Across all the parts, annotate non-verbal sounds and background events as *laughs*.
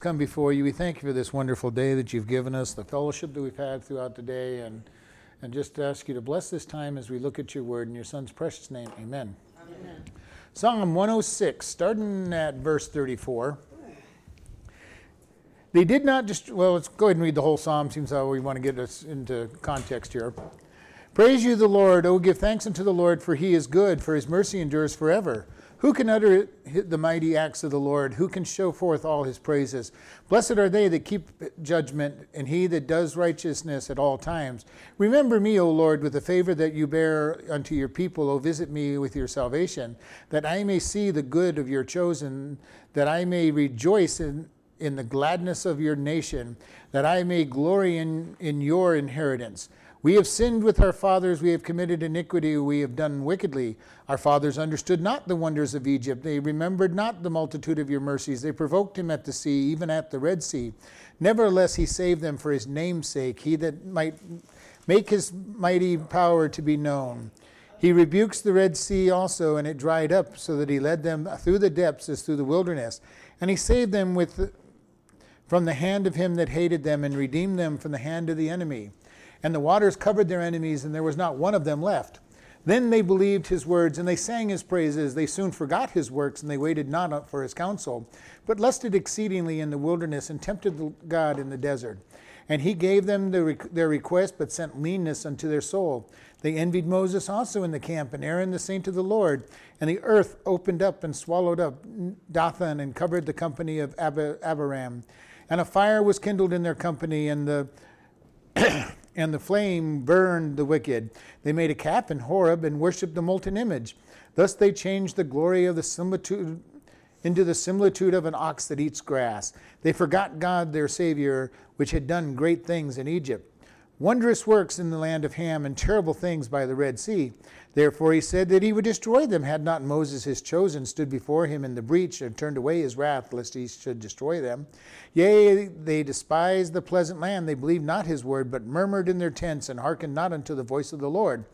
come before you. We thank you for this wonderful day that you've given us, the fellowship that we've had throughout the day, and, and just ask you to bless this time as we look at your word in your son's precious name. Amen. Amen. Psalm 106, starting at verse 34. They did not just, well, let's go ahead and read the whole psalm. Seems how we want to get us into context here. Praise you, the Lord. Oh, give thanks unto the Lord, for he is good, for his mercy endures forever. Who can utter the mighty acts of the Lord? Who can show forth all his praises? Blessed are they that keep judgment, and he that does righteousness at all times. Remember me, O Lord, with the favor that you bear unto your people. O visit me with your salvation, that I may see the good of your chosen, that I may rejoice in, in the gladness of your nation, that I may glory in, in your inheritance. We have sinned with our fathers, we have committed iniquity, we have done wickedly. Our fathers understood not the wonders of Egypt, they remembered not the multitude of your mercies. They provoked him at the sea, even at the Red Sea. Nevertheless, he saved them for his name's sake, he that might make his mighty power to be known. He rebukes the Red Sea also, and it dried up, so that he led them through the depths as through the wilderness. And he saved them with, from the hand of him that hated them, and redeemed them from the hand of the enemy and the waters covered their enemies, and there was not one of them left. Then they believed his words, and they sang his praises. They soon forgot his works, and they waited not for his counsel, but lusted exceedingly in the wilderness, and tempted God in the desert. And he gave them their request, but sent leanness unto their soul. They envied Moses also in the camp, and Aaron the saint of the Lord. And the earth opened up and swallowed up Dathan, and covered the company of Abiram. And a fire was kindled in their company, and the and the flame burned the wicked. They made a calf in Horeb and worshipped the molten image. Thus they changed the glory of the similitude into the similitude of an ox that eats grass. They forgot God their Savior, which had done great things in Egypt wondrous works in the land of Ham, and terrible things by the Red Sea. Therefore he said that he would destroy them, had not Moses his chosen stood before him in the breach and turned away his wrath, lest he should destroy them. Yea, they despised the pleasant land, they believed not his word, but murmured in their tents, and hearkened not unto the voice of the Lord.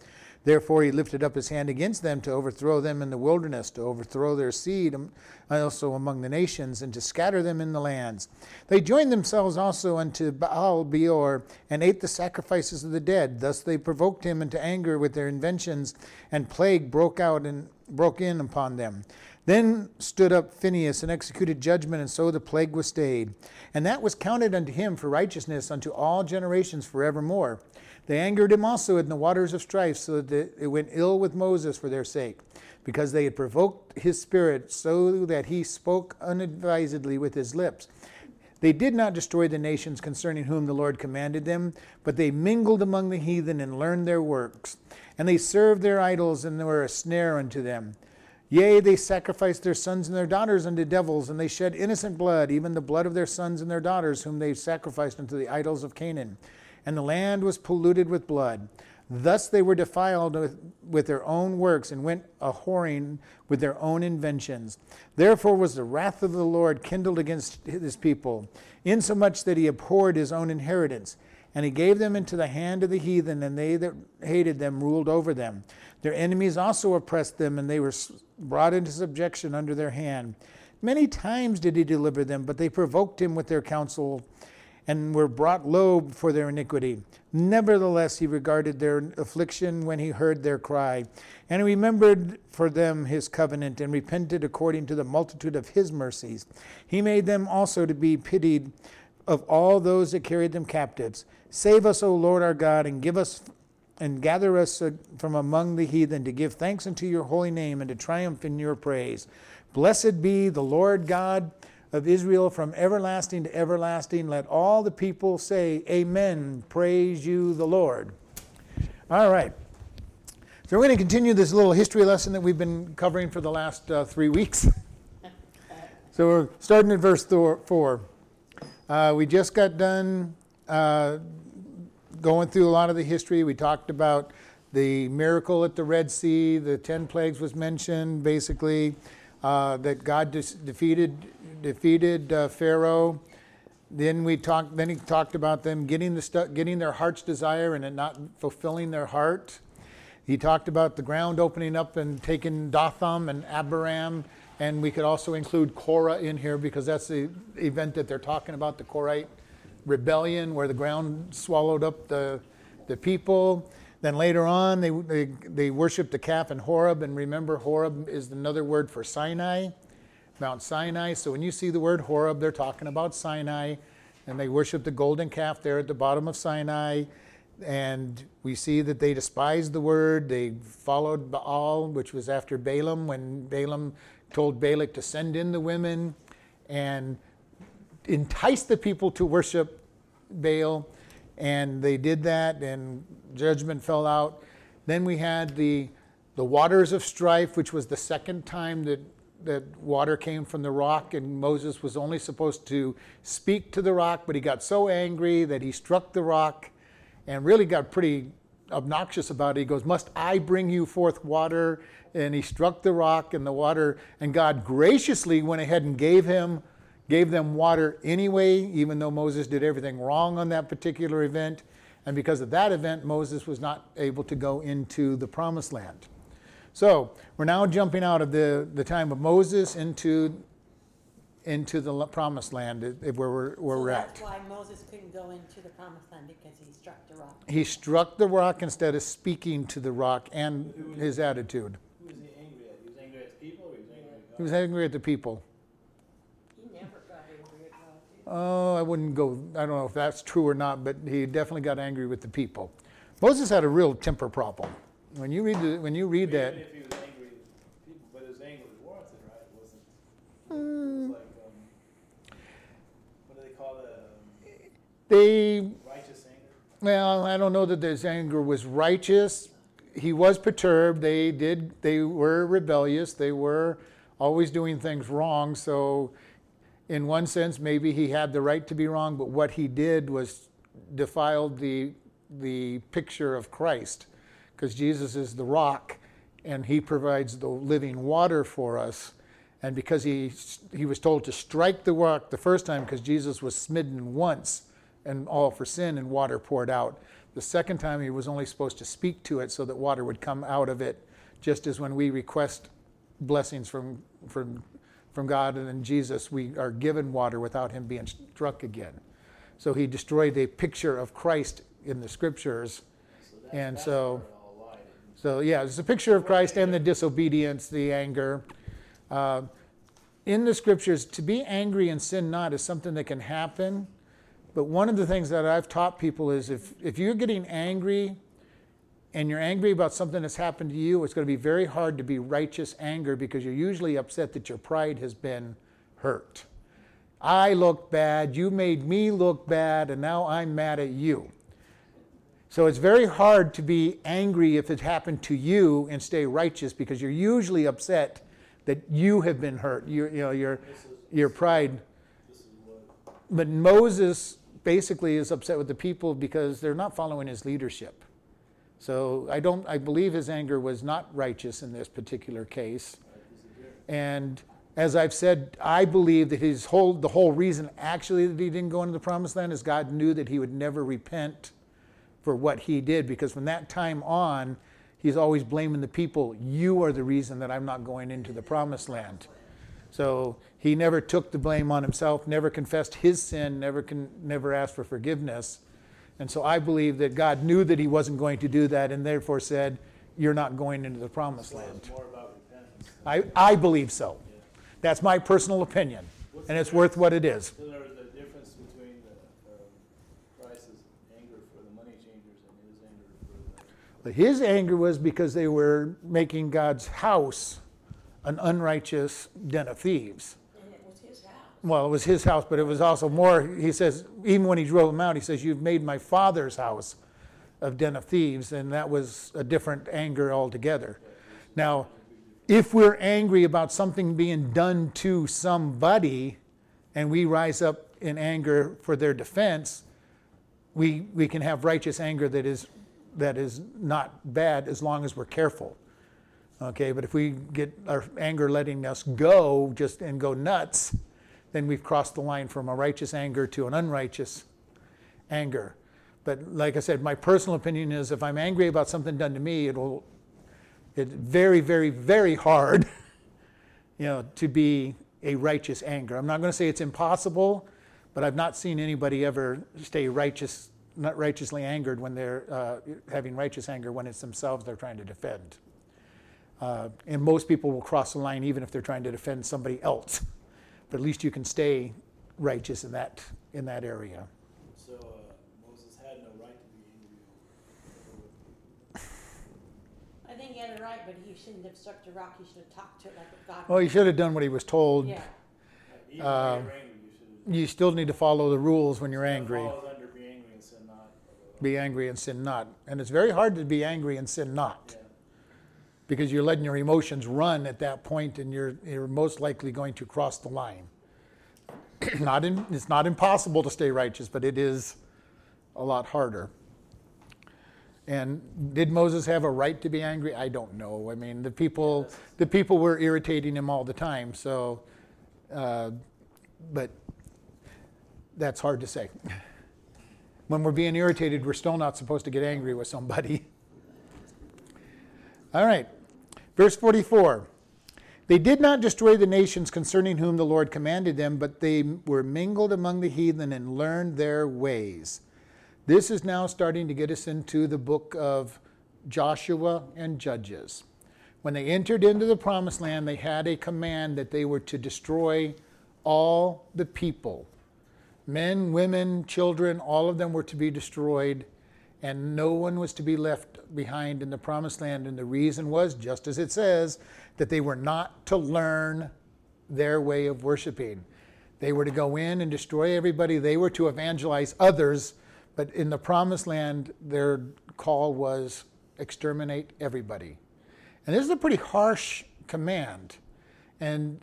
Therefore he lifted up his hand against them to overthrow them in the wilderness, to overthrow their seed um, also among the nations, and to scatter them in the lands. They joined themselves also unto Baal Peor, and ate the sacrifices of the dead. Thus they provoked him into anger with their inventions, and plague broke out and broke in upon them. Then stood up Phinehas and executed judgment, and so the plague was stayed. And that was counted unto him for righteousness unto all generations forevermore. They angered him also in the waters of strife, so that it went ill with Moses for their sake, because they had provoked his spirit, so that he spoke unadvisedly with his lips. They did not destroy the nations concerning whom the Lord commanded them, but they mingled among the heathen and learned their works. And they served their idols, and were a snare unto them. Yea, they sacrificed their sons and their daughters unto devils, and they shed innocent blood, even the blood of their sons and their daughters, whom they sacrificed unto the idols of Canaan and the land was polluted with blood. Thus they were defiled with, with, their own works and went a whoring with their own inventions. Therefore was the wrath of the Lord kindled against his people, insomuch that he abhorred his own inheritance. And he gave them into the hand of the heathen, and they that hated them ruled over them. Their enemies also oppressed them, and they were brought into subjection under their hand. Many times did he deliver them, but they provoked him with their counsel and were brought low for their iniquity. Nevertheless, he regarded their affliction when he heard their cry, and he remembered for them his covenant, and repented according to the multitude of his mercies. He made them also to be pitied of all those that carried them captives. Save us, O Lord our God, and give us and gather us uh, from among the heathen to give thanks unto your holy name and to triumph in your praise. Blessed be the Lord God of Israel from everlasting to everlasting. Let all the people say, Amen. Praise you, the Lord. All right. So we're going to continue this little history lesson that we've been covering for the last uh, three weeks. so we're starting at verse four. Uh, we just got done uh, going through a lot of the history. We talked about the miracle at the Red Sea. The ten plagues was mentioned, basically, uh, that God defeated defeated uh, Pharaoh. Then we talked. Then he talked about them getting the stu- getting their heart's desire and it not fulfilling their heart. He talked about the ground opening up and taking Dathan and Abiram And we could also include Korah in here because that's the event that they're talking about, the Korite rebellion, where the ground swallowed up the, the people. Then later on, they, they, they worshiped the calf in Horeb. And remember, Horeb is another word for Sinai, Mount Sinai. So when you see the word Horeb, they're talking about Sinai. And they worshiped the golden calf there at the bottom of Sinai. And we see that they despised the word. They followed Baal, which was after Balaam, when Balaam told Balak to send in the women and entice the people to worship Baal. And they did that, and judgment fell out. Then we had the, the waters of strife, which was the second time that, that water came from the rock, and Moses was only supposed to speak to the rock, but he got so angry that he struck the rock and really got pretty obnoxious about it. He goes, Must I bring you forth water? And he struck the rock and the water, and God graciously went ahead and gave him gave them water anyway, even though Moses did everything wrong on that particular event. And because of that event, Moses was not able to go into the promised land. So we're now jumping out of the, the time of Moses into into the promised land where we're, where so we're that's at. why Moses couldn't go into the promised land because he struck the rock. He struck the rock instead of speaking to the rock and his attitude. Who was he angry at? He was angry at the people or he was angry at God? He was angry at the people. He never got angry at God. Oh, I wouldn't go, I don't know if that's true or not, but he definitely got angry with the people. Moses had a real temper problem. When you read, the, when you read that, if he was angry at people, but his anger was warranted, right? It wasn't. It was like, um, what do they call it? Um, they righteous anger? Well, I don't know that his anger was righteous. He was perturbed. They did. They were rebellious. They were always doing things wrong. So, in one sense, maybe he had the right to be wrong. But what he did was defiled the the picture of Christ, because Jesus is the rock, and He provides the living water for us. And because he he was told to strike the rock the first time, because Jesus was smitten once and all for sin and water poured out. The second time he was only supposed to speak to it so that water would come out of it, just as when we request blessings from from from God and in Jesus, we are given water without him being struck again. So he destroyed a picture of Christ in the scriptures. So And so- where it all lied. So yeah, it's a picture of Christ and the disobedience, the anger. Uh, in the scriptures, to be angry and sin not is something that can happen. But one of the things that I've taught people is if, if you're getting angry and you're angry about something that's happened to you, it's going to be very hard to be righteous anger because you're usually upset that your pride has been hurt. I look bad, you made me look bad, and now I'm mad at you. So it's very hard to be angry if it happened to you and stay righteous because you're usually upset that you have been hurt. You, you know, your, your pride. This is what But Moses basically is upset with the people because they're not following his leadership. So I don't. I believe his anger was not righteous in this particular case. And as I've said, I believe that his whole the whole reason actually that he didn't go into the promised land is God knew that he would never repent for what he did because from that time on he's always blaming the people you are the reason that i'm not going into the promised land. So he never took the blame on himself never confessed his sin never con- never asked for forgiveness. And so i believe that god knew that he wasn't going to do that and therefore said you're not going into the promised so land. it's more about repentance. i, I believe so. That's my personal opinion and it's worth what it is So there was a difference between the, um, Christ's anger for the money changers and his anger for the. But his anger was because they were making God's house an unrighteous den of thieves. And it was his house. Well, it was his house, but it was also more, he says, even when he drove them out, he says, You've made my father's house of den of thieves, and that was a different anger altogether. Now, if we're angry about something being done to somebody and we rise up in anger for their defense, we, we can have righteous anger that is, that is not bad as long as we're careful. Okay, but if we get our anger letting us go just and go nuts, then we've crossed the line from a righteous anger to an unrighteous anger. But like I said, my personal opinion is if I'm angry about something done to me, it'll it's very, very, very hard *laughs* you know, to be a righteous anger. I'm not going to say it's impossible, but I've not seen anybody ever stay righteous, not righteously angered when they're uh, having righteous anger when it's themselves they're trying to defend. Uh, and most people will cross the line even if they're trying to defend somebody else. But at least you can stay righteous in that in that area. So uh, Moses had no right to be angry. *laughs* I think he had it right, but he shouldn't have struck the rock. He should have talked to it like a God. Well, he should have done what he was told. Yeah. Like, even Um, when you're angry, you should. You still need to follow the rules when you're angry. Falls under be angry and sin not. Be angry and sin not. And it's very hard to be angry and sin not. Because you're letting your emotions run at that point and you're, you're most likely going to cross the line. *clears throat* not in, it's not impossible to stay righteous, but it is a lot harder. And did Moses have a right to be angry? I don't know. I mean, the people, the people were irritating him all the time. So, uh, but that's hard to say. *laughs* When we're being irritated, we're still not supposed to get angry with somebody. *laughs* All right. Verse 44. They did not destroy the nations concerning whom the Lord commanded them, but they were mingled among the heathen and learned their ways. This is now starting to get us into the book of Joshua and Judges. When they entered into the promised land, they had a command that they were to destroy all the people men, women, children, all of them were to be destroyed and no one was to be left behind in the promised land. And the reason was, just as it says, that they were not to learn their way of worshiping. They were to go in and destroy everybody, they were to evangelize others, but in the promised land, their call was exterminate everybody. And this is a pretty harsh command. And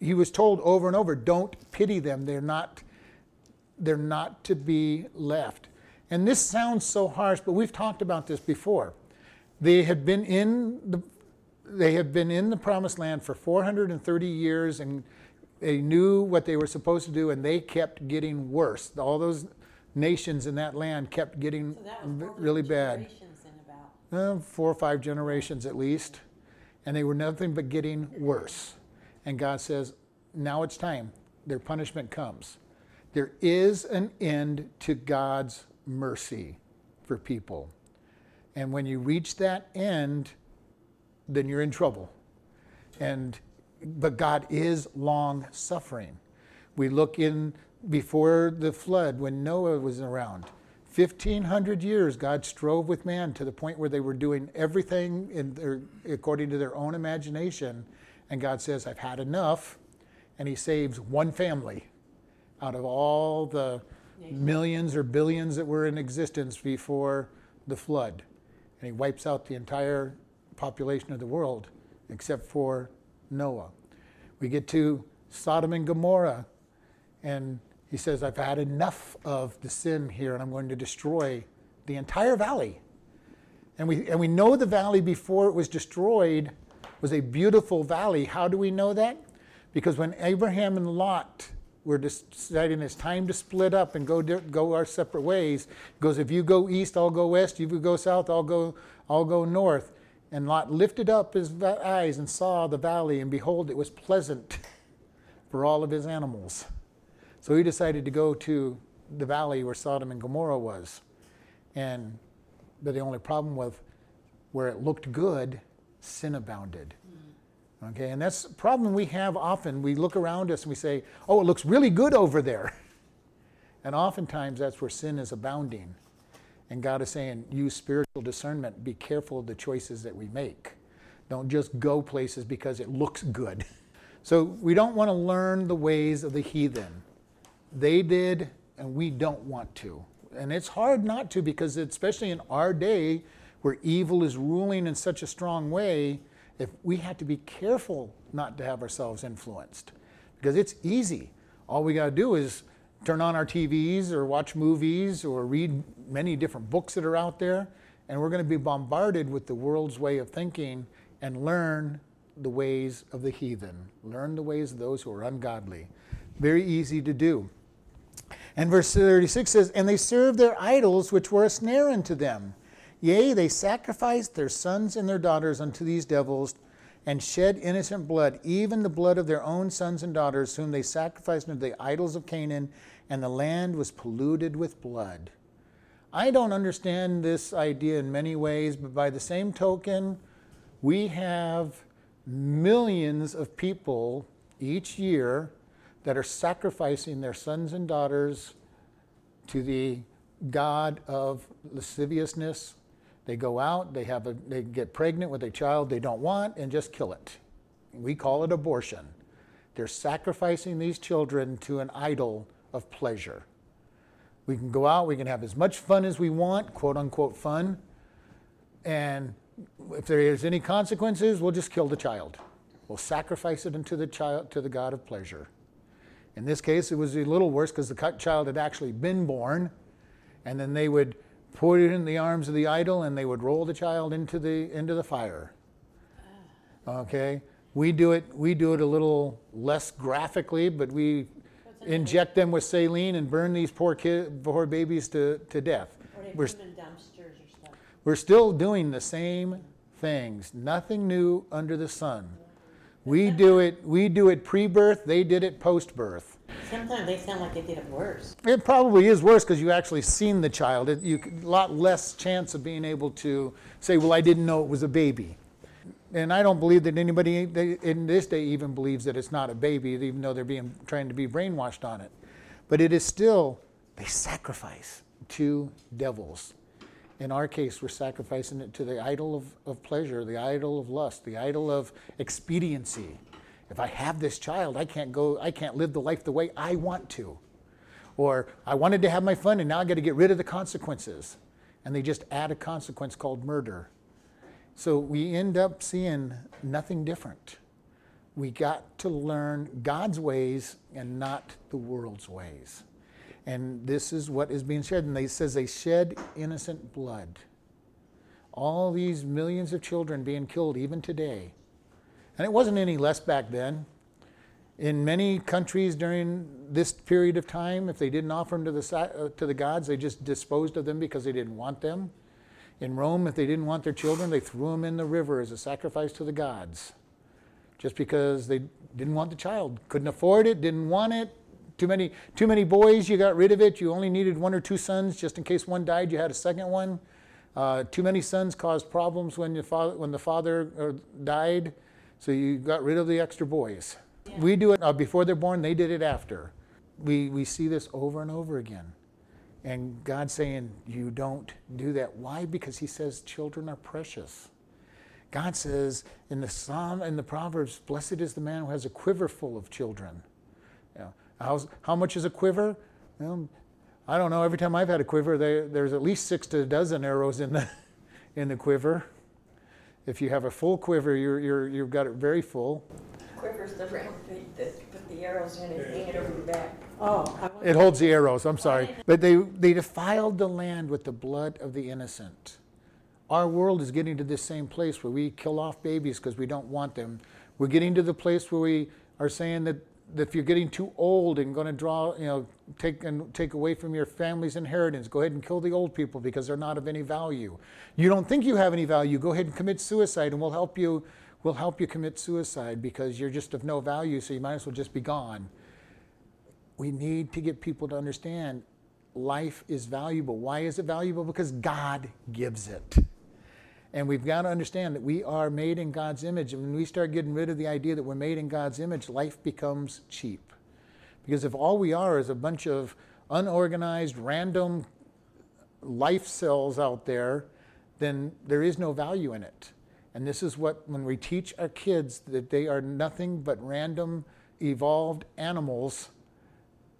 he was told over and over don't pity them, they're not. They're not to be left. And this sounds so harsh, but we've talked about this before. They had been in the they had been in the promised land for 430 years and they knew what they were supposed to do and they kept getting worse. All those nations in that land kept getting So really bad. in about. Uh, four or five generations at least. And they were nothing but getting worse. And God says, now it's time. Their punishment comes. There is an end to God's mercy for people. And when you reach that end, then you're in trouble. And but God is long suffering. We look in before the flood when Noah was around. 1500 years God strove with man to the point where they were doing everything in their, according to their own imagination and God says I've had enough and he saves one family out of all the millions or billions that were in existence before the flood. And he wipes out the entire population of the world except for Noah. We get to Sodom and Gomorrah, and he says, I've had enough of the sin here, and I'm going to destroy the entire valley. And we, and we know the valley before it was destroyed was a beautiful valley. How do we know that? Because when Abraham and Lot were deciding it's time to split up and go, go our separate ways, he goes, if you go east, I'll go west. If you go south, I'll go, I'll go north. And Lot lifted up his eyes and saw the valley, and behold, it was pleasant for all of his animals. So he decided to go to the valley where Sodom and Gomorrah was. And but the only problem with where it looked good, sin abounded. Okay, and that's a problem we have often. We look around us and we say, oh, it looks really good over there. *laughs* And oftentimes that's where sin is abounding. And God is saying, use spiritual discernment. Be careful of the choices that we make. Don't just go places because it looks good. *laughs* So we don't want to learn the ways of the heathen. They did, and we don't want to. And it's hard not to because, especially in our day where evil is ruling in such a strong way, if we have to be careful not to have ourselves influenced because it's easy. All we got to do is turn on our TVs or watch movies or read many different books that are out there, and we're going to be bombarded with the world's way of thinking and learn the ways of the heathen, learn the ways of those who are ungodly. Very easy to do. And verse 36 says, And they served their idols, which were a snare unto them. Yea, they sacrificed their sons and their daughters unto these devils, and shed innocent blood, even the blood of their own sons and daughters, whom they sacrificed unto the idols of Canaan, and the land was polluted with blood. I don't understand this idea in many ways, but by the same token, we have millions of people each year that are sacrificing their sons and daughters to the god of lasciviousness. They go out, they have a, they get pregnant with a child they don't want and just kill it. We call it abortion. They're sacrificing these children to an idol of pleasure. We can go out, we can have as much fun as we want, quote unquote fun, and if there is any consequences, we'll just kill the child. We'll sacrifice it unto the child to the god of pleasure. In this case, it was a little worse because the child had actually been born, and then they would put it in the arms of the idol and they would roll the child into the into the fire. Okay, we do it we do it a little less graphically, but we inject them with saline and burn these poor kid, poor babies to, to death. We're, put them in dumpsters or stuff. we're still doing the same things. Nothing new under the sun. We do it we do it pre-birth, they did it post-birth. Sometimes they sound like they did it worse. It probably is worse because you actually seen the child. It, you a lot less chance of being able to say, "Well, I didn't know it was a baby." And I don't believe that anybody in this day even believes that it's not a baby, even though they're being trying to be brainwashed on it. But it is still they sacrifice to devils. In our case, we're sacrificing it to the idol of, of pleasure, the idol of lust, the idol of expediency. If I have this child, I can't go, I can't live the life the way I want to. Or I wanted to have my fun and now I got to get rid of the consequences. And they just add a consequence called murder. So we end up seeing nothing different. We got to learn God's ways and not the world's ways. And this is what is being shed. And they says they shed innocent blood. All these millions of children being killed even today. And it wasn't any less back then. In many countries during this period of time, if they didn't offer them to the, uh, to the gods, they just disposed of them because they didn't want them. In Rome, if they didn't want their children, they threw them in the river as a sacrifice to the gods. Just because they didn't want the child, couldn't afford it, didn't want it. Too many, too many boys, you got rid of it. You only needed one or two sons, just in case one died, you had a second one. Uh, too many sons caused problems when, father, when the father uh, died, so you got rid of the extra boys. We do it uh, before they're born, they did it after. We, we see this over and over again. And God's saying, You don't do that. Why? Because He says children are precious. God says in the Psalm and the Proverbs, Blessed is the man who has a quiver full of children. You know, how's, how much is a quiver? Well, I don't know. Every time I've had a quiver, there, there's at least six to a dozen arrows in the, *laughs* in the quiver. If you have a full quiver, you're, you're, you've got it very full. Quiver's the round thing that put the arrows in and hang it over your back. Oh, It holds the arrows, I'm sorry. But they, they defiled the land with the blood of the innocent. Our world is getting to this same place where we kill off babies because we don't want them. We're getting to the place where we are saying that, that if you're getting too old and going to draw, you know, take and take away from your family's inheritance, go ahead and kill the old people because they're not of any value. You don't think you have any value, go ahead and commit suicide and we'll help you we'll help you commit suicide because you're just of no value, so you might as well just be gone we need to get people to understand life is valuable. Why is it valuable? Because God gives it. And we've got to understand that we are made in God's image. And when we start getting rid of the idea that we're made in God's image, life becomes cheap. Because if all we are is a bunch of unorganized, random life cells out there, then there is no value in it. And this is what, when we teach our kids that they are nothing but random, evolved animals,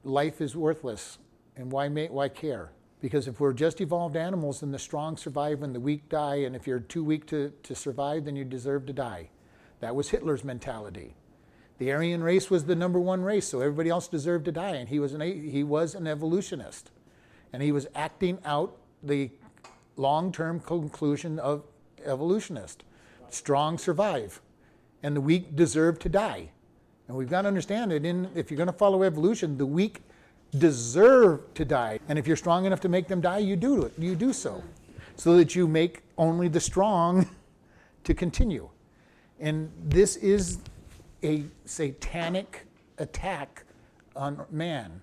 life is worthless. And why, ma- why care? Because if we're just evolved animals, then the strong survive and the weak die. And if you're too weak to, to survive, then you deserve to die. That was Hitler's mentality. The Aryan race was the number one race, so everybody else deserved to die. And he was an, he was an evolutionist. And he was acting out the long term conclusion of evolutionist strong survive, and the weak deserve to die. And we've got to understand that in, if you're going to follow evolution, the weak deserve to die. And if you're strong enough to make them die, you do it. You do so. So that you make only the strong *laughs* to continue. And this is a satanic attack on man.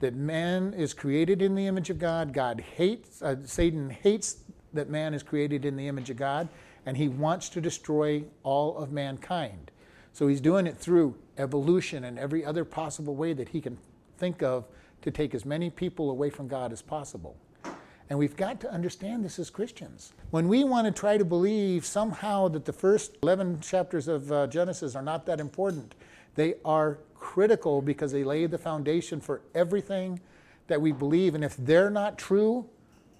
That man is created in the image of God. God hates, uh, Satan hates that man is created in the image of God, and he wants to destroy all of mankind. So he's doing it through evolution and every other possible way that he can think of to take as many people away from God as possible. And we've got to understand this as Christians. When we want to try to believe somehow that the first 11 chapters of uh, Genesis are not that important, they are critical because they lay the foundation for everything that we believe. And if they're not true,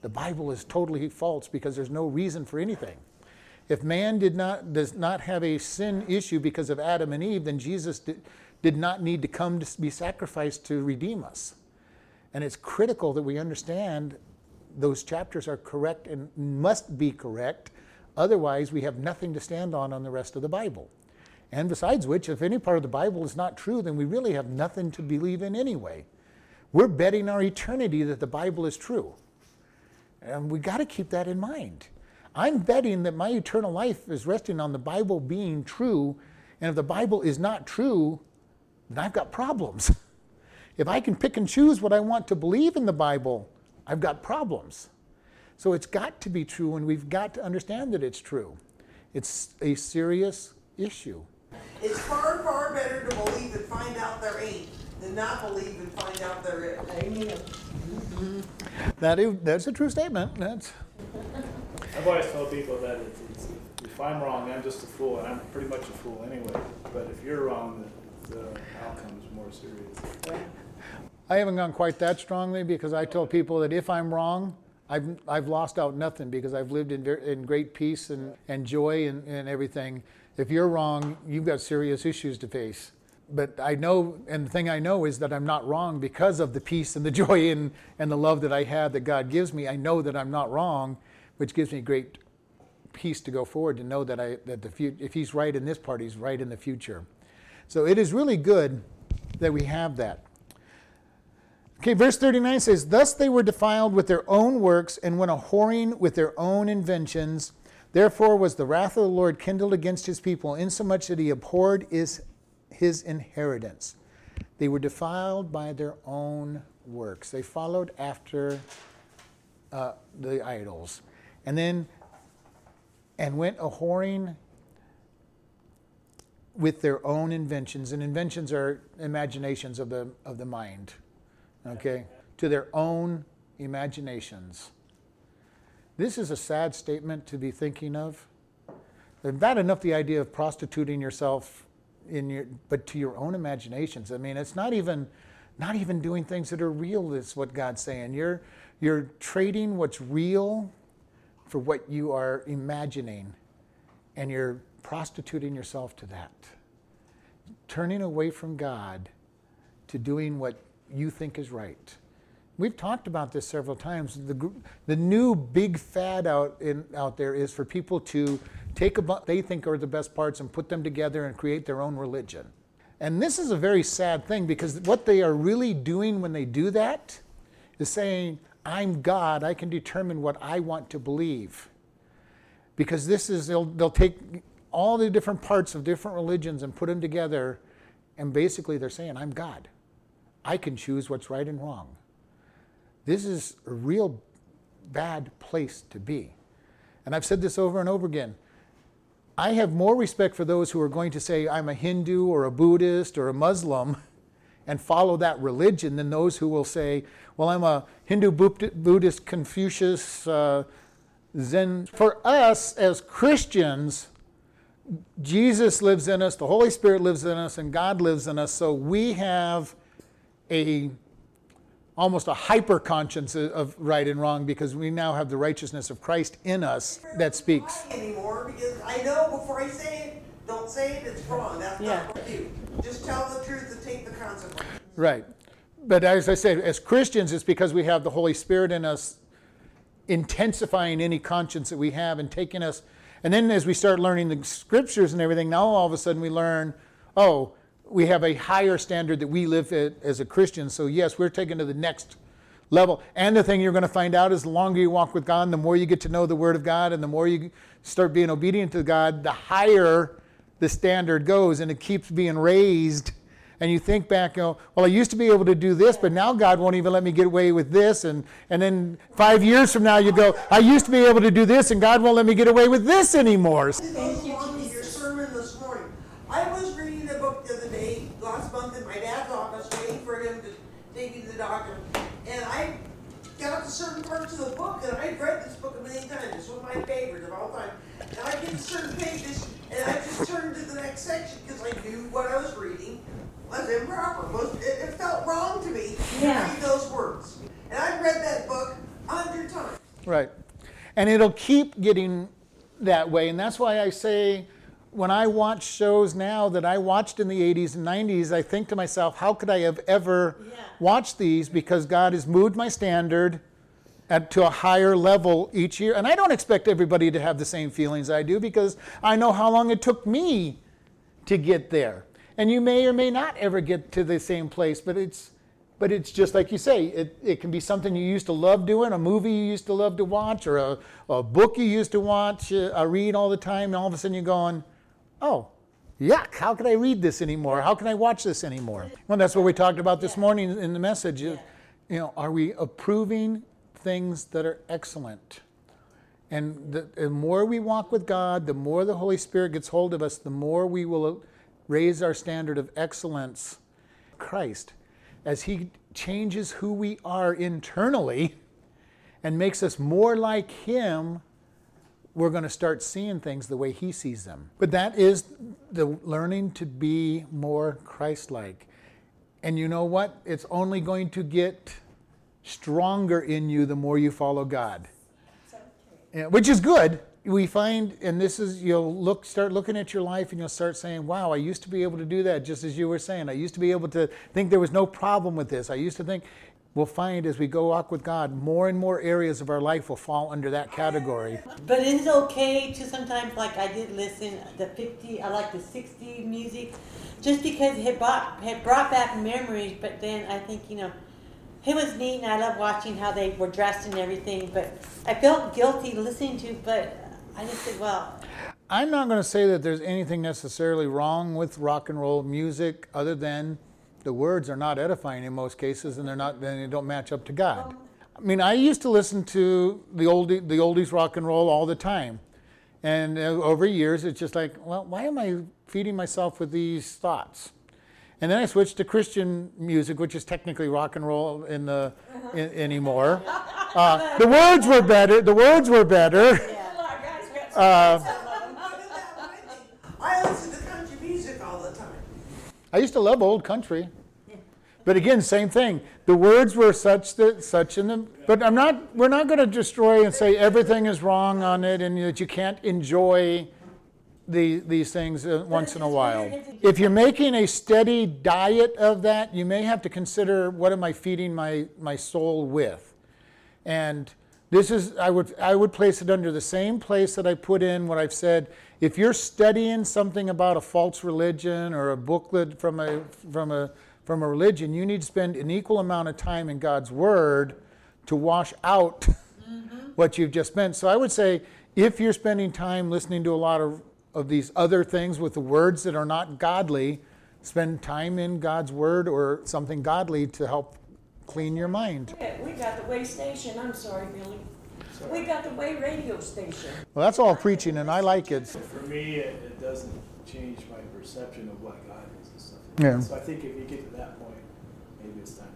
the Bible is totally false because there's no reason for anything. If man did not, does not have a sin issue because of Adam and Eve, then Jesus did, did not need to come to be sacrificed to redeem us. And it's critical that we understand those chapters are correct and must be correct. Otherwise, we have nothing to stand on on the rest of the Bible. And besides which, if any part of the Bible is not true, then we really have nothing to believe in anyway. We're betting our eternity that the Bible is true. And we got to keep that in mind. I'm betting that my eternal life is resting on the Bible being true. And if the Bible is not true, then I've got problems. *laughs* if I can pick and choose what I want to believe in the Bible, I've got problems. So it's got to be true, and we've got to understand that it's true. It's a serious issue. It's far, far better to believe and find out there ain't than not believe and find out there is. Amen. That is, that's a true statement. That's, I've always told people that it's, it's, if I'm wrong, I'm just a fool, and I'm pretty much a fool anyway. But if you're wrong, the, the is more serious. I haven't gone quite that strongly because I tell people that if I'm wrong, I've, I've lost out nothing because I've lived in, in great peace and, and joy and, and everything. If you're wrong, you've got serious issues to face. But I know, and the thing I know is that I'm not wrong because of the peace and the *laughs* joy and, and the love that I have that God gives me. I know that I'm not wrong, which gives me great peace to go forward to know that, I, that the fu- if He's right in this part, He's right in the future. So it is really good that we have that. Okay, verse 39 says, Thus they were defiled with their own works and went a whoring with their own inventions. Therefore was the wrath of the Lord kindled against his people, insomuch that he abhorred his, his inheritance. They were defiled by their own works. They followed after uh, the idols. And then, and went a whoring with their own inventions. And inventions are imaginations of the, of the mind okay, to their own imaginations. This is a sad statement to be thinking of. Bad enough the idea of prostituting yourself in your, but to your own imaginations. I mean, it's not even, not even doing things that are real. Is what God's saying. You're, you're trading what's real for what you are imagining, and you're prostituting yourself to that. Turning away from God to doing what you think is right. We've talked about this several times. The, the new big fad out, in, out there is for people to take what they think are the best parts and put them together and create their own religion. And this is a very sad thing because what they are really doing when they do that is saying, I'm God, I can determine what I want to believe. Because this is, they'll, they'll take all the different parts of different religions and put them together, and basically they're saying, I'm God. I can choose what's right and wrong. This is a real bad place to be. And I've said this over and over again. I have more respect for those who are going to say, I'm a Hindu or a Buddhist or a Muslim *laughs* and follow that religion than those who will say, Well, I'm a Hindu, Buddhist, Confucius, uh, Zen. For us as Christians, Jesus lives in us, the Holy Spirit lives in us, and God lives in us. So we have a almost a hyper conscience of right and wrong because we now have the righteousness of Christ in us that speaks. Anymore because I know before I say it, don't say it, it's wrong. That's Yeah. not what you do. Just tell the truth and take the consequences. Right. But as I said, as Christians, it's because we have the Holy Spirit in us, intensifying any conscience that we have and taking us. And then as we start learning the scriptures and everything, now all of a sudden we learn, oh, we have a higher standard that we live at as a Christian. So, yes, we're taken to the next level. And the thing you're going to find out is the longer you walk with God, the more you get to know the Word of God, and the more you start being obedient to God, the higher the standard goes and it keeps being raised and you think back, you know, well, I used to be able to do this, but now God won't even let me get away with this. And, and then five years from now, you go, I used to be able to do this, and God won't let me get away with this anymore. This goes along your sermon this morning. I was reading a book the other day, last month, in my dad's office, waiting for him to take me to the doctor. And I got to certain parts of the book, and I've read this book a million times. It's one of my favorites of all time. And I get to certain pages, and I just turned to the next section because I knew what I was reading was improper. Was it, it felt wrong to me to Yeah. read those words. And I've read that book a hundred times. Right. And it'll keep getting that way. And that's why I say when I watch shows now that I watched in the 80s and 90s, I think to myself, how could I have ever Yeah. watched these? Because God has moved my standard at, to a higher level each year. And I don't expect everybody to have the same feelings I do because I know how long it took me to get there. And you may or may not ever get to the same place, but it's but it's just like you say, it, it can be something you used to love doing, a movie you used to love to watch, or a, a book you used to watch, uh, read all the time, and all of a sudden you're going, oh, yuck, how can I read this anymore? How can I watch this anymore? Well, that's what we talked about this morning in the message. You know, are we approving things that are excellent? And the, the more we walk with God, the more the Holy Spirit gets hold of us, the more we will raise our standard of excellence. Christ, as He changes who we are internally and makes us more like Him, we're going to start seeing things the way He sees them. But that is the learning to be more Christ like. And you know what? It's only going to get stronger in you the more you follow God. Which is good. We find, and this is, you'll look, start looking at your life, and you'll start saying, "Wow, I used to be able to do that." Just as you were saying, I used to be able to think there was no problem with this. I used to think. We'll find as we go walk with God, more and more areas of our life will fall under that category. But is it okay to sometimes, like I did listen, the 50, I like the 60 music, just because it brought, it brought back memories, but then I think, you know, it was neat and I love watching how they were dressed and everything, but I felt guilty listening to, but I just said, well, I'm not going to say that there's anything necessarily wrong with rock and roll music, other than the words are not edifying in most cases, and they're not. Then they don't match up to God. I mean, I used to listen to the oldie, the oldies rock and roll all the time, and uh, over years, it's just like, well, why am I feeding myself with these thoughts? And then I switched to Christian music, which is technically rock and roll in the in, anymore. *laughs* Uh, the words were better. The words were better. Uh, I listen to country music all the time. I used to love old country. But again, same thing. The words were such that such in them. But I'm not. We're not going to destroy and say everything is wrong on it, and that you can't enjoy the, these things uh, once in a while. If you're making a steady diet of that, you may have to consider what am I feeding my my soul with, and this is I would I would place it under the same place that I put in what I've said. If you're studying something about a false religion or a booklet from a from a from a religion, you need to spend an equal amount of time in God's Word to wash out *laughs* mm-hmm. what you've just spent. So I would say if you're spending time listening to a lot of, of these other things with the words that are not godly, spend time in God's Word or something godly to help clean your mind. Okay, we got the way station, I'm sorry, Billy. We got the way radio station. Well, that's all preaching, and I like it. For me, it, it doesn't change my perception of what God is and stuff. Yeah. So I think if you get to that point, maybe it's time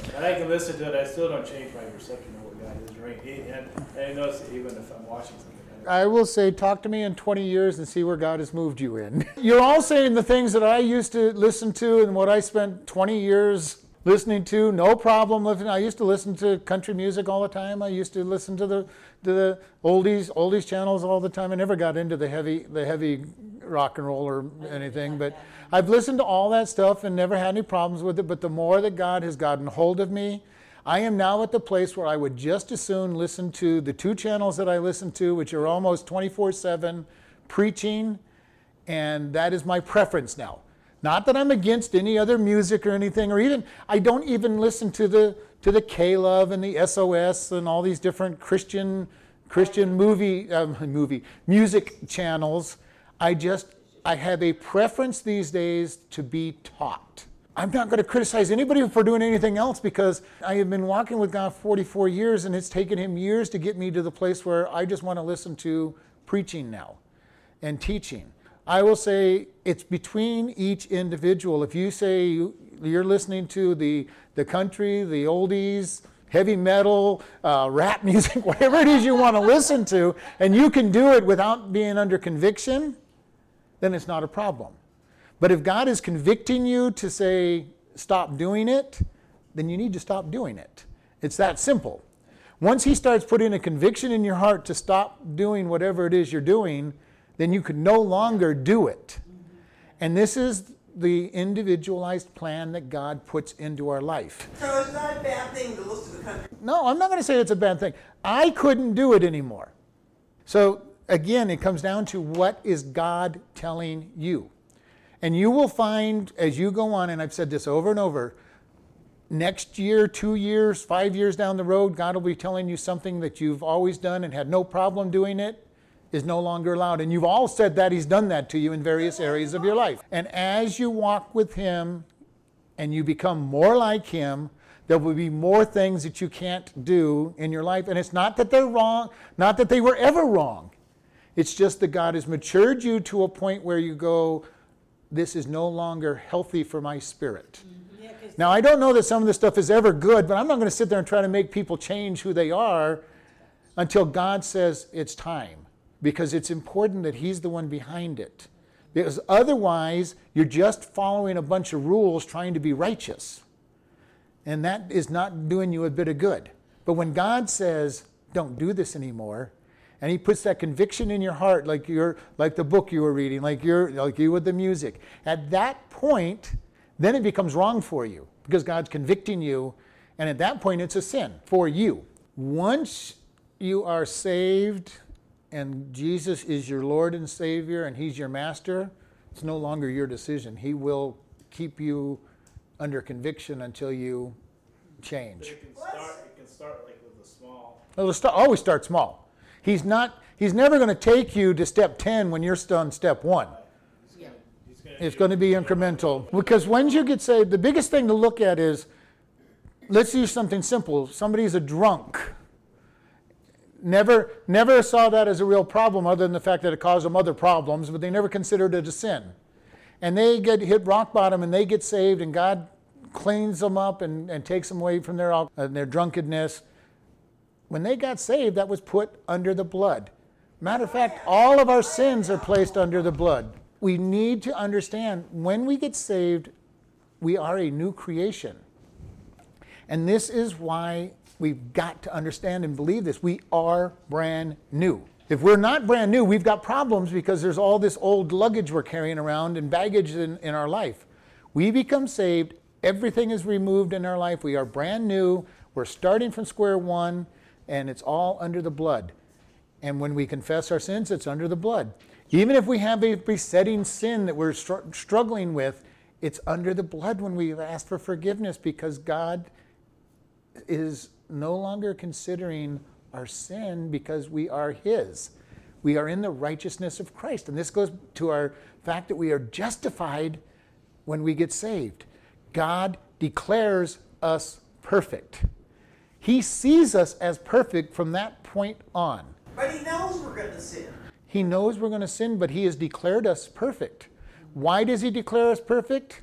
to. And I can listen to it. I still don't change my perception of what God is, right? And, and I notice that even if I'm watching something. I I will say, talk to me in 20 years and see where God has moved you in. *laughs* You're all saying the things that I used to listen to and what I spent 20 years listening to, no problem listening. I used to listen to country music all the time. I used to listen to the to the oldies oldies channels all the time. I never got into the heavy the heavy rock and roll or anything, but I've listened to all that stuff and never had any problems with it. But the more that God has gotten hold of me, I am now at the place where I would just as soon listen to the two channels that I listen to, which are almost 24 7 preaching, and that is my preference now. Not that I'm against any other music or anything, or even I don't even listen to the to the K Love and the SOS and all these different Christian Christian movie um, *laughs* movie music channels. I just I have a preference these days to be taught. I'm not going to criticize anybody for doing anything else because I have been walking with God 44 years and it's taken Him years to get me to the place where I just want to listen to preaching now and teaching. I will say it's between each individual. If you say you're listening to the, the country, the oldies, heavy metal, uh, rap *laughs* music, whatever it is you want to listen to, and you can do it without being under conviction, then it's not a problem. But if God is convicting you to say, stop doing it, then you need to stop doing it. It's that simple. Once He starts putting a conviction in your heart to stop doing whatever it is you're doing, then you can no longer do it. And this is the individualized plan that God puts into our life. So it's not a bad thing to listen to the country. No, I'm not going to say it's a bad thing. I couldn't do it anymore. So again, it comes down to what is God telling you? And you will find as you go on, and I've said this over and over, next year, two years, five years down the road, God will be telling you something that you've always done and had no problem doing it is no longer allowed. And you've all said that He's done that to you in various areas of your life. And as you walk with Him and you become more like Him, there will be more things that you can't do in your life. And it's not that they're wrong, not that they were ever wrong. It's just that God has matured you to a point where you go, This is no longer healthy for my spirit. Mm-hmm. Yeah, 'cause Now, I don't know that some of this stuff is ever good, but I'm not going to sit there and try to make people change who they are until God says it's time, because it's important that He's the one behind it. Because otherwise, you're just following a bunch of rules trying to be righteous. And that is not doing you a bit of good. But when God says, don't do this anymore, and he puts that conviction in your heart, like you're like the book you were reading, like you're like you with the music. At that point, then it becomes wrong for you because God's convicting you, and at that point it's a sin for you. Once you are saved and Jesus is your Lord and Savior and He's your master, it's no longer your decision. He will keep you under conviction until you change. It can start, it can start like with a small, It'll st- always start small. He's not. He's never going to take you to step ten when you're still on step one. Yeah. It's going to be incremental because once you get saved, the biggest thing to look at is, let's use something simple. Somebody's a drunk. Never, never saw that as a real problem, other than the fact that it caused them other problems, but they never considered it a sin. And they get hit rock bottom, and they get saved, and God cleans them up and, and takes them away from their uh, their drunkenness. When they got saved, that was put under the blood. Matter of fact, all of our sins are placed under the blood. We need to understand when we get saved, we are a new creation. And this is why we've got to understand and believe this. We are brand new. If we're not brand new, we've got problems because there's all this old luggage we're carrying around and baggage in, in our life. We become saved, everything is removed in our life. We are brand new. We're starting from square one, and it's all under the blood. And when we confess our sins, it's under the blood. Even if we have a besetting sin that we're str- struggling with, it's under the blood when we ask for forgiveness because God is no longer considering our sin because we are His. We are in the righteousness of Christ. And this goes to our fact that we are justified when we get saved. God declares us perfect. He sees us as perfect from that point on. But he knows we're going to sin. He knows we're going to sin, but He has declared us perfect. Why does He declare us perfect?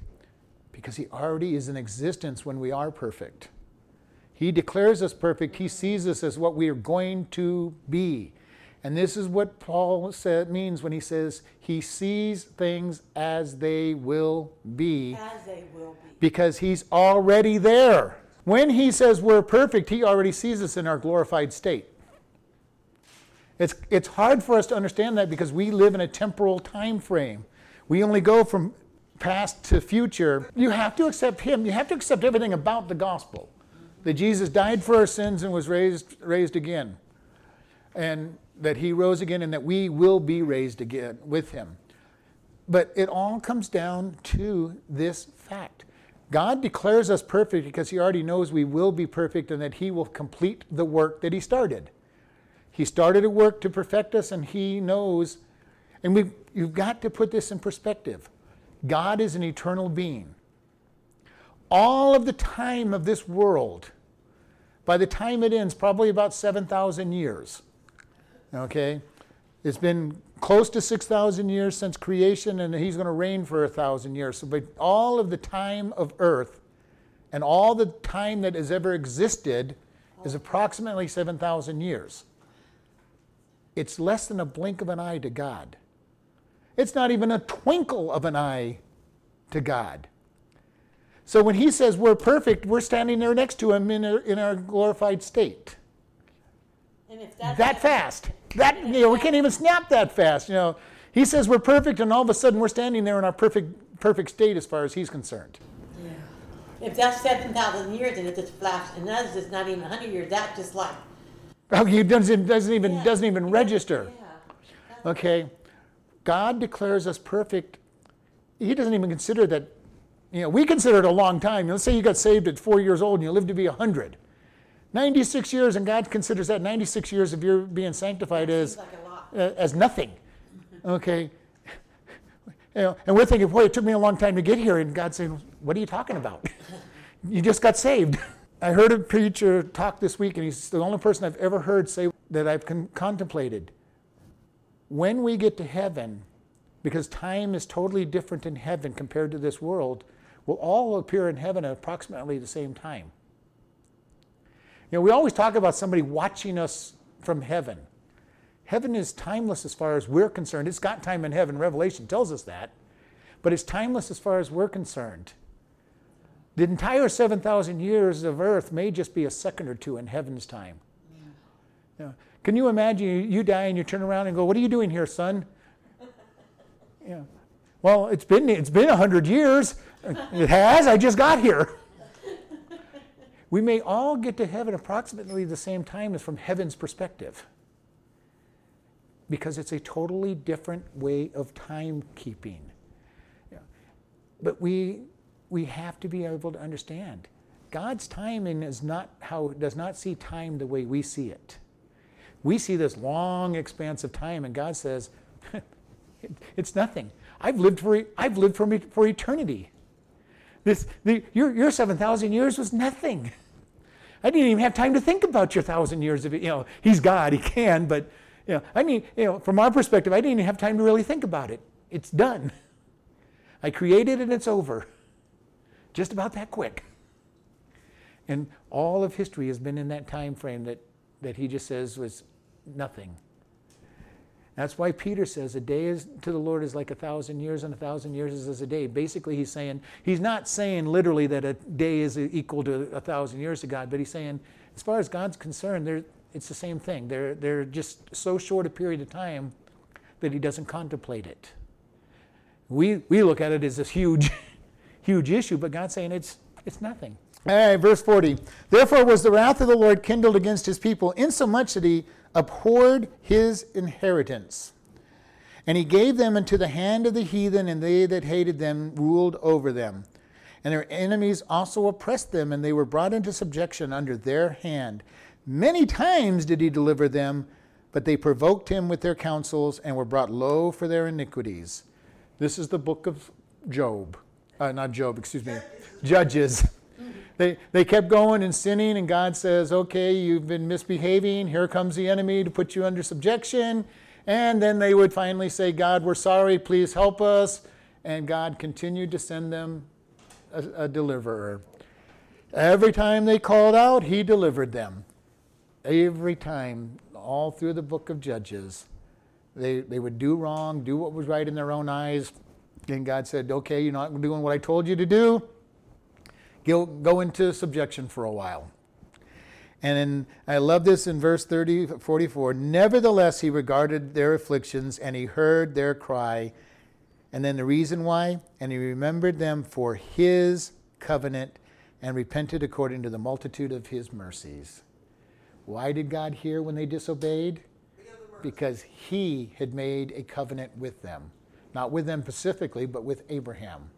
Because He already is in existence when we are perfect. He declares us perfect. He sees us as what we are going to be. And this is what Paul said, means when he says he sees things as they will be as they will be. because he's already there. When he says we're perfect, he already sees us in our glorified state. It's, it's hard for us to understand that because we live in a temporal time frame. We only go from past to future. You have to accept him. You have to accept everything about the gospel. That Jesus died for our sins and was raised, raised again. And that he rose again and that we will be raised again with him. But it all comes down to this fact. God declares us perfect because he already knows we will be perfect and that he will complete the work that he started. He started a work to perfect us and he knows. And we, you've got to put this in perspective. God is an eternal being. All of the time of this world, by the time it ends, probably about 7,000 years. Okay? It's been close to 6,000 years since creation, and he's going to reign for a thousand years. So, but all of the time of earth and all the time that has ever existed is approximately 7,000 years. It's less than a blink of an eye to God. It's not even a twinkle of an eye to God. So when he says we're perfect, we're standing there next to him in our, in our glorified state. And if that's That fast. That you know, we can't even snap that fast. You know, he says we're perfect, and all of a sudden we're standing there in our perfect perfect state as far as he's concerned. Yeah. If that's 7,000 years and it just flashed, and that's just not even 100 years, that just like. Oh, he doesn't doesn't even Yeah. doesn't even register. Yeah. Okay, God declares us perfect. He doesn't even consider that. You know, we consider it a long time. Let's say you got saved at four years old and you lived to be hundred. 96 years, and God considers that 96 years of your being sanctified as, like uh, as nothing. Okay? You know, and we're thinking, boy, it took me a long time to get here. And God's saying, what are you talking about? you just got saved. *laughs* I heard a preacher talk this week, and he's the only person I've ever heard say that I've con- contemplated. When we get to heaven, because time is totally different in heaven compared to this world, we'll all appear in heaven at approximately the same time. You know, we always talk about somebody watching us from heaven. Heaven is timeless as far as we're concerned. It's got time in heaven. Revelation tells us that. But it's timeless as far as we're concerned. The entire 7,000 years of earth may just be a second or two in heaven's time. Yeah. Can you imagine you, you die and you turn around and go, What are you doing here, son? *laughs* Yeah. Well, it's been it's been a hundred years. It has. I just got here. We may all get to heaven approximately the same time as from heaven's perspective. Because it's a totally different way of timekeeping. Yeah. But we we have to be able to understand. God's timing is not how does not see time the way we see it. We see this long expanse of time, and God says, *laughs* it's nothing. I've lived for I've lived for, for eternity. This the, your your seven thousand years was nothing. I didn't even have time to think about your thousand years of. You know, He's God, He can, but you know, I mean, you know, from our perspective, I didn't even have time to really think about it. It's done. I created and it's over. Just about that quick. And all of history has been in that time frame that, that he just says was nothing. That's why Peter says a day is, to the Lord is like a thousand years, and a thousand years is as a day. Basically, he's saying, he's not saying literally that a day is equal to a thousand years to God, but he's saying, as far as God's concerned, it's the same thing. They're, they're just so short a period of time that he doesn't contemplate it. We, we look at it as this huge, *laughs* huge issue, but God's saying it's, it's nothing. All right, verse 40. Therefore was the wrath of the Lord kindled against his people, insomuch that he abhorred his inheritance. And he gave them into the hand of the heathen, and they that hated them ruled over them. And their enemies also oppressed them, and they were brought into subjection under their hand. Many times did he deliver them, but they provoked him with their counsels, and were brought low for their iniquities. This is the book of Job. Uh, not Job, excuse me. Judges. Mm-hmm. They, they kept going and sinning, and God says, Okay, you've been misbehaving. Here comes the enemy to put you under subjection. And then they would finally say, God, we're sorry. Please help us. And God continued to send them a, a deliverer. Every time they called out, He delivered them. Every time, all through the book of Judges, they, they would do wrong, do what was right in their own eyes. And God said, Okay, you're not doing what I told you to do go, into subjection for a while. And in, I love this in verse 30, 44. Nevertheless, he regarded their afflictions and he heard their cry. And then the reason why, and he remembered them for his covenant and repented according to the multitude of his mercies. Why did God hear when they disobeyed? Because he had made a covenant with them. Not with them specifically, but with Abraham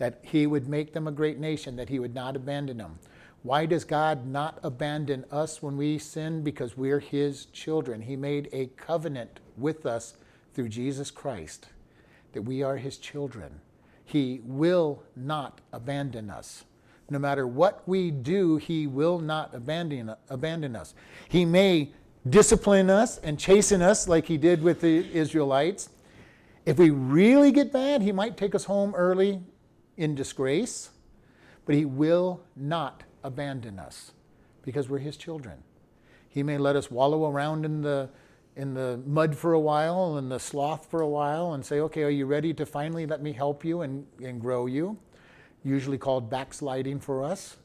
that he would make them a great nation, that he would not abandon them. Why does God not abandon us when we sin? Because we're his children. He made a covenant with us through Jesus Christ that we are his children. He will not abandon us. No matter what we do, he will not abandon, abandon us. He may discipline us and chasten us like he did with the Israelites. If we really get bad, he might take us home early in disgrace, but he will not abandon us because we're his children. He may let us wallow around in the in the mud for a while and the sloth for a while and say, okay, are you ready to finally let me help you and, and grow you? Usually called backsliding for us.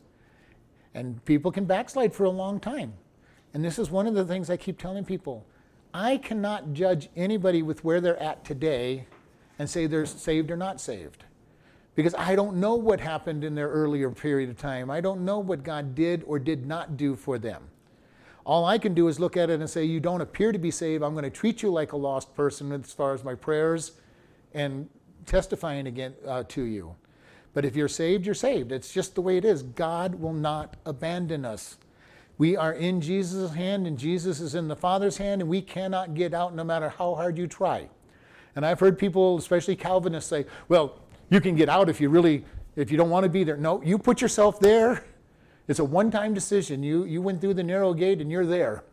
And people can backslide for a long time. And this is one of the things I keep telling people. I cannot judge anybody with where they're at today and say they're saved or not saved. Because I don't know what happened in their earlier period of time. I don't know what God did or did not do for them. All I can do is look at it and say, You don't appear to be saved. I'm going to treat you like a lost person as far as my prayers and testifying again uh, to you. But if you're saved, you're saved. It's just the way it is. God will not abandon us. We are in Jesus' hand, and Jesus is in the Father's hand, and we cannot get out no matter how hard you try. And I've heard people, especially Calvinists, say, well, you can get out if you really, if you don't want to be there. No, you put yourself there. It's a one time decision. You, you went through the narrow gate and you're there.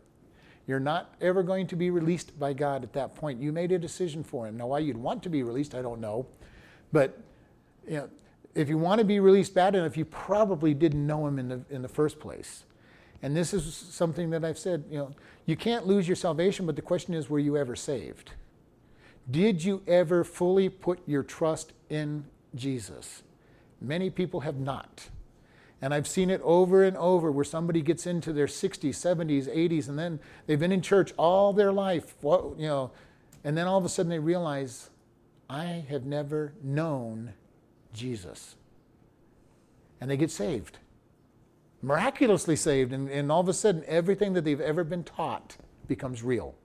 You're not ever going to be released by God at that point. You made a decision for Him. Now, why you'd want to be released, I don't know. But you know, if you want to be released bad enough, you probably didn't know Him in the, in the first place. And this is something that I've said, you know, you can't lose your salvation, but the question is, were you ever saved? Did you ever fully put your trust in Jesus? Many people have not. And I've seen it over and over where somebody gets into their 60s, 70s, 80s, and then they've been in church all their life, you know, and then all of a sudden they realize, I have never known Jesus. And they get saved miraculously saved, and, and all of a sudden, everything that they've ever been taught becomes real.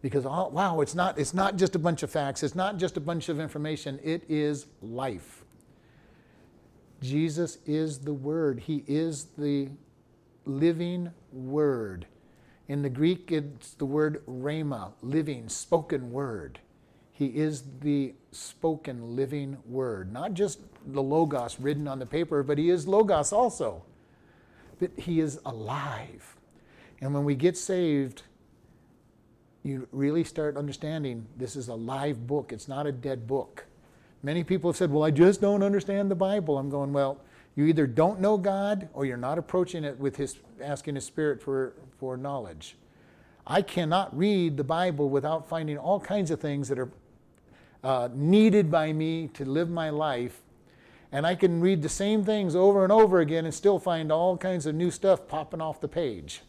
Because, oh, wow, it's not, it's not just a bunch of facts, it's not just a bunch of information, it is life. Jesus is the Word, He is the living Word. In the Greek, it's the word rhema, living, spoken word. He is the spoken, living word, not just the Logos written on the paper, but He is Logos also. That He is alive. And when we get saved, you really start understanding this is a live book, it's not a dead book. Many people have said, Well, I just don't understand the Bible. I'm going, Well, you either don't know God or you're not approaching it with his asking his spirit for, for knowledge. I cannot read the Bible without finding all kinds of things that are uh, needed by me to live my life. And I can read the same things over and over again and still find all kinds of new stuff popping off the page.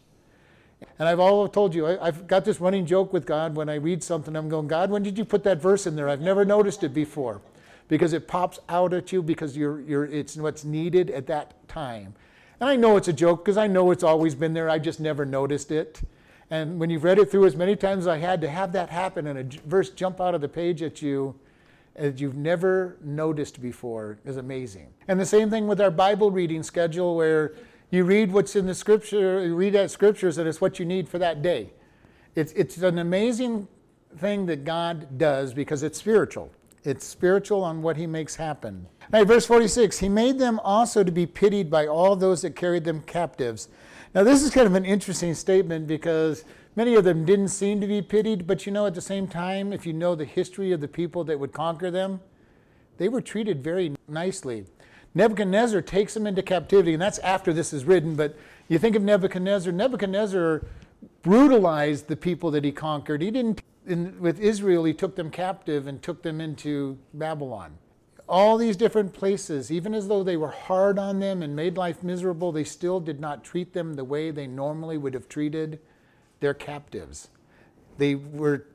And I've all told you, I, have got this running joke with God when I read something. I'm going, God, when did you put that verse in there? I've never noticed it before. Because it pops out at you because you're, you're, it's what's needed at that time. And I know it's a joke because I know it's always been there. I just never noticed it. And when you've read it through as many times as I had, to have that happen and a verse jump out of the page at you that you've never noticed before is amazing. And the same thing with our Bible reading schedule, where you read what's in the scripture, you read that scriptures, and it's what you need for that day. It's, it's an amazing thing that God does because it's spiritual. It's spiritual on what he makes happen. Now, verse 46 He made them also to be pitied by all those that carried them captives now, this is kind of an interesting statement because many of them didn't seem to be pitied, but you know, at the same time, if you know the history of the people that would conquer them, they were treated very nicely. Nebuchadnezzar takes them into captivity, and that's after this is written, but you think of Nebuchadnezzar, Nebuchadnezzar brutalized the people that he conquered. He didn't, in, with Israel, he took them captive and took them into Babylon all these different places, even as though they were hard on them and made life miserable, they still did not treat them the way they normally would have treated their captives. They were,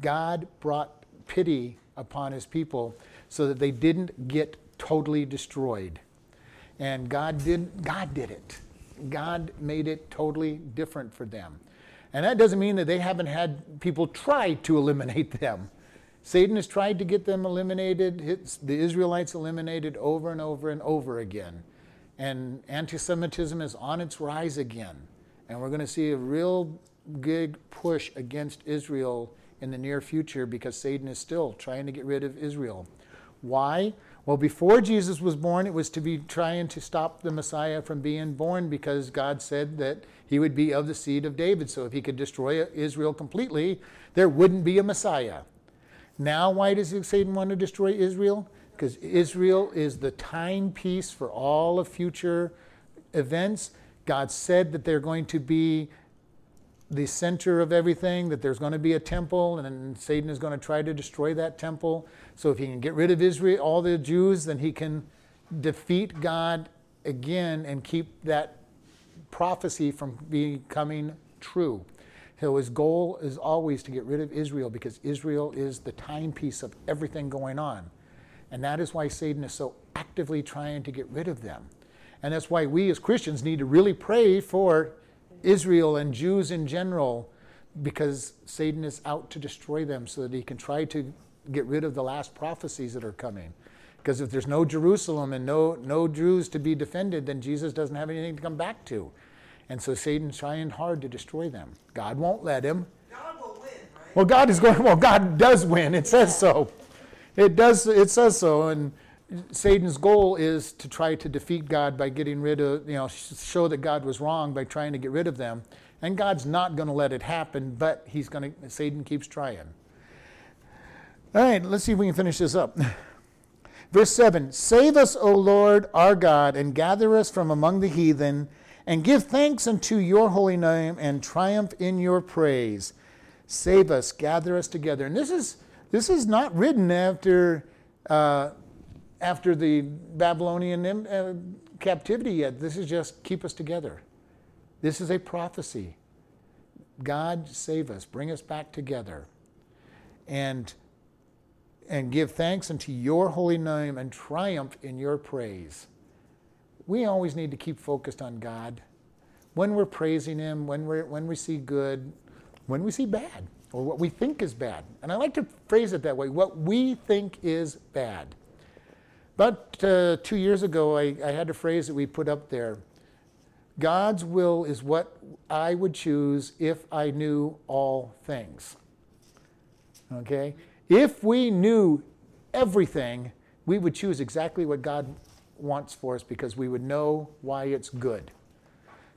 God brought pity upon his people so that they didn't get totally destroyed. And God did, God did it. God made it totally different for them. And that doesn't mean that they haven't had people try to eliminate *laughs* them. Satan has tried to get them eliminated, the Israelites eliminated over and over and over again. And anti Semitism is on its rise again. And we're going to see a real big push against Israel in the near future because Satan is still trying to get rid of Israel. Why? Well, before Jesus was born, it was to be trying to stop the Messiah from being born because God said that he would be of the seed of David. So if he could destroy Israel completely, there wouldn't be a Messiah. Now, why does Satan want to destroy Israel? Because Israel is the timepiece for all of future events. God said that they're going to be the center of everything, that there's going to be a temple, and Satan is going to try to destroy that temple. So if he can get rid of Israel, all the Jews, then he can defeat God again and keep that prophecy from becoming true. So his goal is always to get rid of Israel because Israel is the timepiece of everything going on. And that is why Satan is so actively trying to get rid of them. And that's why we as Christians need to really pray for Israel and Jews in general because Satan is out to destroy them so that he can try to get rid of the last prophecies that are coming. Because if there's no Jerusalem and no, no Jews to be defended, then Jesus doesn't have anything to come back to. And so Satan's trying hard to destroy them. God won't let him. God will win, right? Well, God is going, well, God does win. It says so. It does, it says so. And Satan's goal is to try to defeat God by getting rid of, you know, show that God was wrong by trying to get rid of them. And God's not going to let it happen, but he's going to, Satan keeps trying. All right, let's see if we can finish this up. *laughs* Verse 7 Save us, O Lord our God, and gather us from among the heathen, and give thanks unto your holy name, and triumph in your praise. Save us, gather us together. And this is, this is not written after. Uh, after the Babylonian uh, captivity yet. This is just keep us together. This is a prophecy. God save us, bring us back together, and and give thanks unto your holy name and triumph in your praise. We always need to keep focused on God. When we're praising Him, when, we when we see good, when we see bad, or what we think is bad. And I like to phrase it that way what we think is bad. About uh, two years ago, I, I had a phrase that we put up there God's will is what I would choose if I knew all things. Okay? If we knew everything, we would choose exactly what God wants for us because we would know why it's good.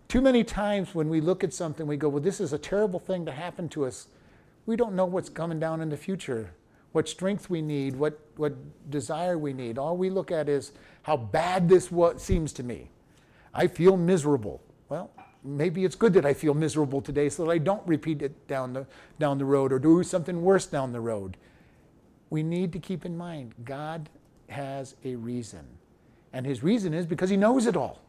Too many times when we look at something, we go, Well, this is a terrible thing to happen to us. We don't know what's coming down in the future what strength we need, what, what desire we need. All we look at is how bad this what seems to me. I feel miserable. Well, maybe it's good that I feel miserable today so that I don't repeat it down the, down the road or do something worse down the road. We need to keep in mind God has a reason. And his reason is because he knows it all.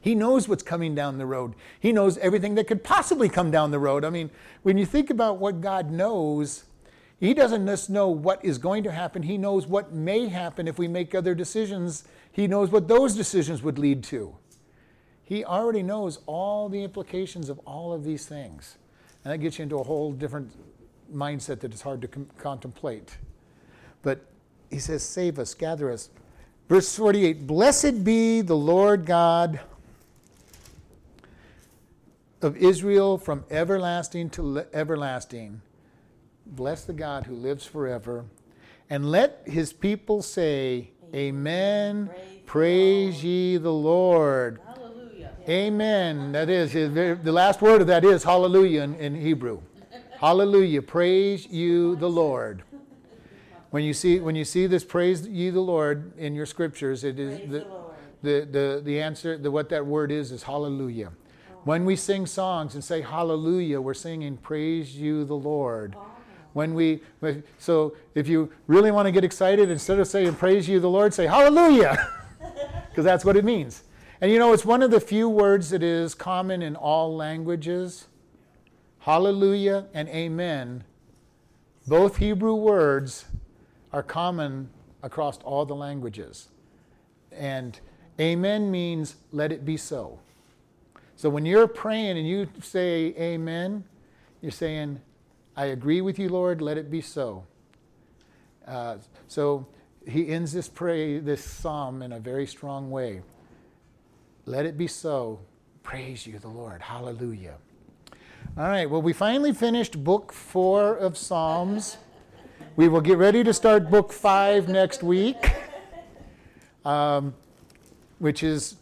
He knows what's coming down the road. He knows everything that could possibly come down the road. I mean, when you think about what God knows, he doesn't just know what is going to happen, He knows what may happen if we make other decisions. He knows what those decisions would lead to. He already knows all the implications of all of these things. And that gets you into a whole different mindset that is hard to com- contemplate. But he says, Save us, gather us. Verse 48 Blessed be the Lord God of Israel from everlasting to everlasting. Bless the God who lives forever. And let his people say, Amen. Praise, Praise ye the Lord. Hallelujah. Amen. That is, the last word of that is hallelujah in, in Hebrew. hallelujah. Praise you the Lord. When you see when you see this praise ye the Lord in your scriptures, it is the, the, the, the answer, the, what that word is, is hallelujah. When we sing songs and say hallelujah, we're singing praise you the Lord. When we, so if you really want to get excited, instead of saying praise you the Lord, say hallelujah, *laughs* because that's what it means. And you know, it's one of the few words that is common in all languages. Hallelujah and amen, both Hebrew words, are common across all the languages. And amen means let it be so. So when you're praying and you say amen, you're saying I agree with you, Lord, let it be so. Uh, so he ends this pray this psalm in a very strong way. Let it be so. Praise you, the Lord. Hallelujah. All right, well, we finally finished book four of Psalms. We will get ready to start book five next week, um, which is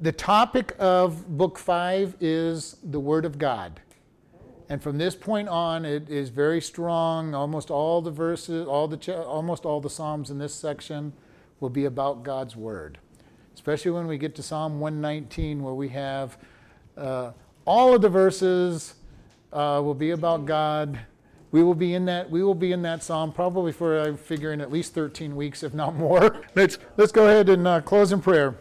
the topic of book five is the Word of God. And from this point on, it is very strong. Almost all the verses, all the almost all the psalms in this section will be about God's word. Especially when we get to Psalm 119, where we have uh, all of the verses uh, will be about God. We will be in that. We will be in that psalm probably for I figure in at least 13 weeks, if not more. *laughs* let's let's go ahead and uh, close in prayer.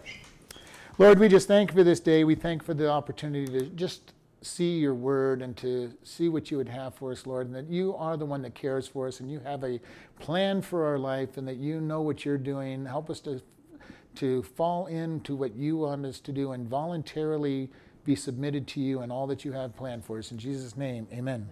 Lord, we just thank you for this day. We thank for the opportunity to just see your word and to see what you would have for us, Lord, and that you are the one that cares for us and you have a plan for our life and that you know what you're doing. Help us to, to fall into what you want us to do and voluntarily be submitted to you and all that you have planned for us. In Jesus' name, amen.